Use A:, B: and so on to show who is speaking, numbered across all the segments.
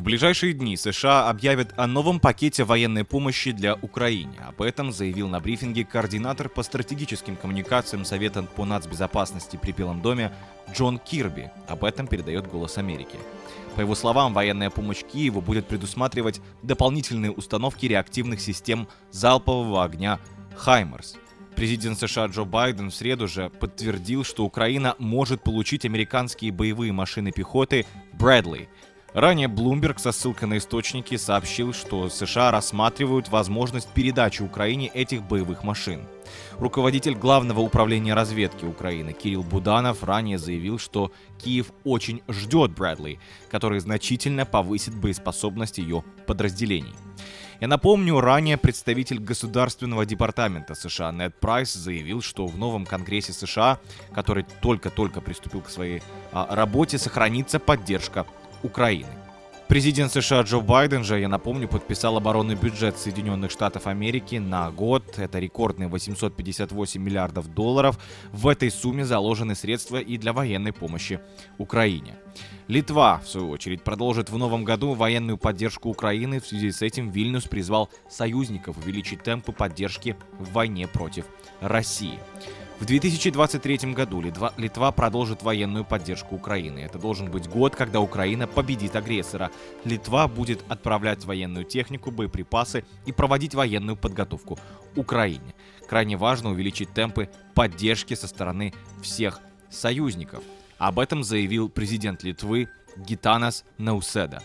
A: В ближайшие дни США объявят о новом пакете военной помощи для Украины. Об этом заявил на брифинге координатор по стратегическим коммуникациям Совета по нацбезопасности при Белом доме Джон Кирби. Об этом передает «Голос Америки». По его словам, военная помощь Киеву будет предусматривать дополнительные установки реактивных систем залпового огня «Хаймерс». Президент США Джо Байден в среду же подтвердил, что Украина может получить американские боевые машины пехоты «Брэдли», Ранее Bloomberg со ссылкой на источники сообщил, что США рассматривают возможность передачи Украине этих боевых машин. Руководитель Главного управления разведки Украины Кирилл Буданов ранее заявил, что Киев очень ждет Брэдли, который значительно повысит боеспособность ее подразделений. Я напомню, ранее представитель Государственного департамента США Нед Прайс заявил, что в новом Конгрессе США, который только-только приступил к своей а, работе, сохранится поддержка Украины. Президент США Джо Байден же, я напомню, подписал оборонный бюджет Соединенных Штатов Америки на год. Это рекордные 858 миллиардов долларов. В этой сумме заложены средства и для военной помощи Украине. Литва, в свою очередь, продолжит в новом году военную поддержку Украины. В связи с этим Вильнюс призвал союзников увеличить темпы поддержки в войне против России. В 2023 году Литва, Литва продолжит военную поддержку Украины. Это должен быть год, когда Украина победит агрессора. Литва будет отправлять военную технику, боеприпасы и проводить военную подготовку Украине. Крайне важно увеличить темпы поддержки со стороны всех союзников. Об этом заявил президент Литвы Гитанас Науседа.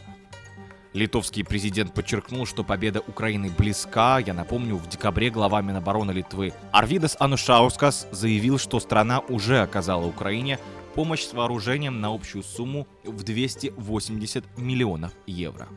A: Литовский президент подчеркнул, что победа Украины близка. Я напомню, в декабре глава Минобороны Литвы Арвидас Анушаускас заявил, что страна уже оказала Украине помощь с вооружением на общую сумму в 280 миллионов евро.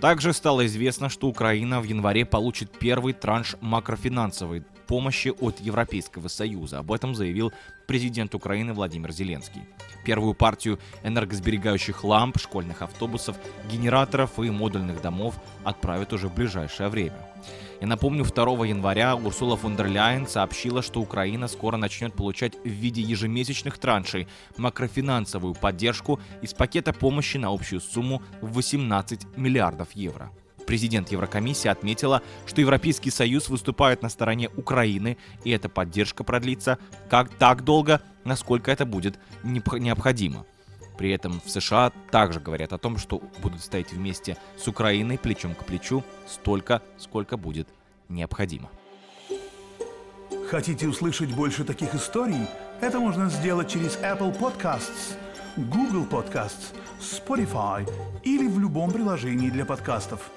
A: Также стало известно, что Украина в январе получит первый транш макрофинансовой помощи от Европейского Союза. Об этом заявил президент Украины Владимир Зеленский. Первую партию энергосберегающих ламп, школьных автобусов, генераторов и модульных домов отправят уже в ближайшее время. Я напомню, 2 января Урсула фон дер Ляйен сообщила, что Украина скоро начнет получать в виде ежемесячных траншей макрофинансовую поддержку из пакета помощи на общую сумму в 18 миллиардов евро. Президент Еврокомиссии отметила, что Европейский Союз выступает на стороне Украины, и эта поддержка продлится как так долго, насколько это будет необходимо. При этом в США также говорят о том, что будут стоять вместе с Украиной плечом к плечу столько, сколько будет необходимо.
B: Хотите услышать больше таких историй? Это можно сделать через Apple Podcasts, Google Podcasts, Spotify или в любом приложении для подкастов.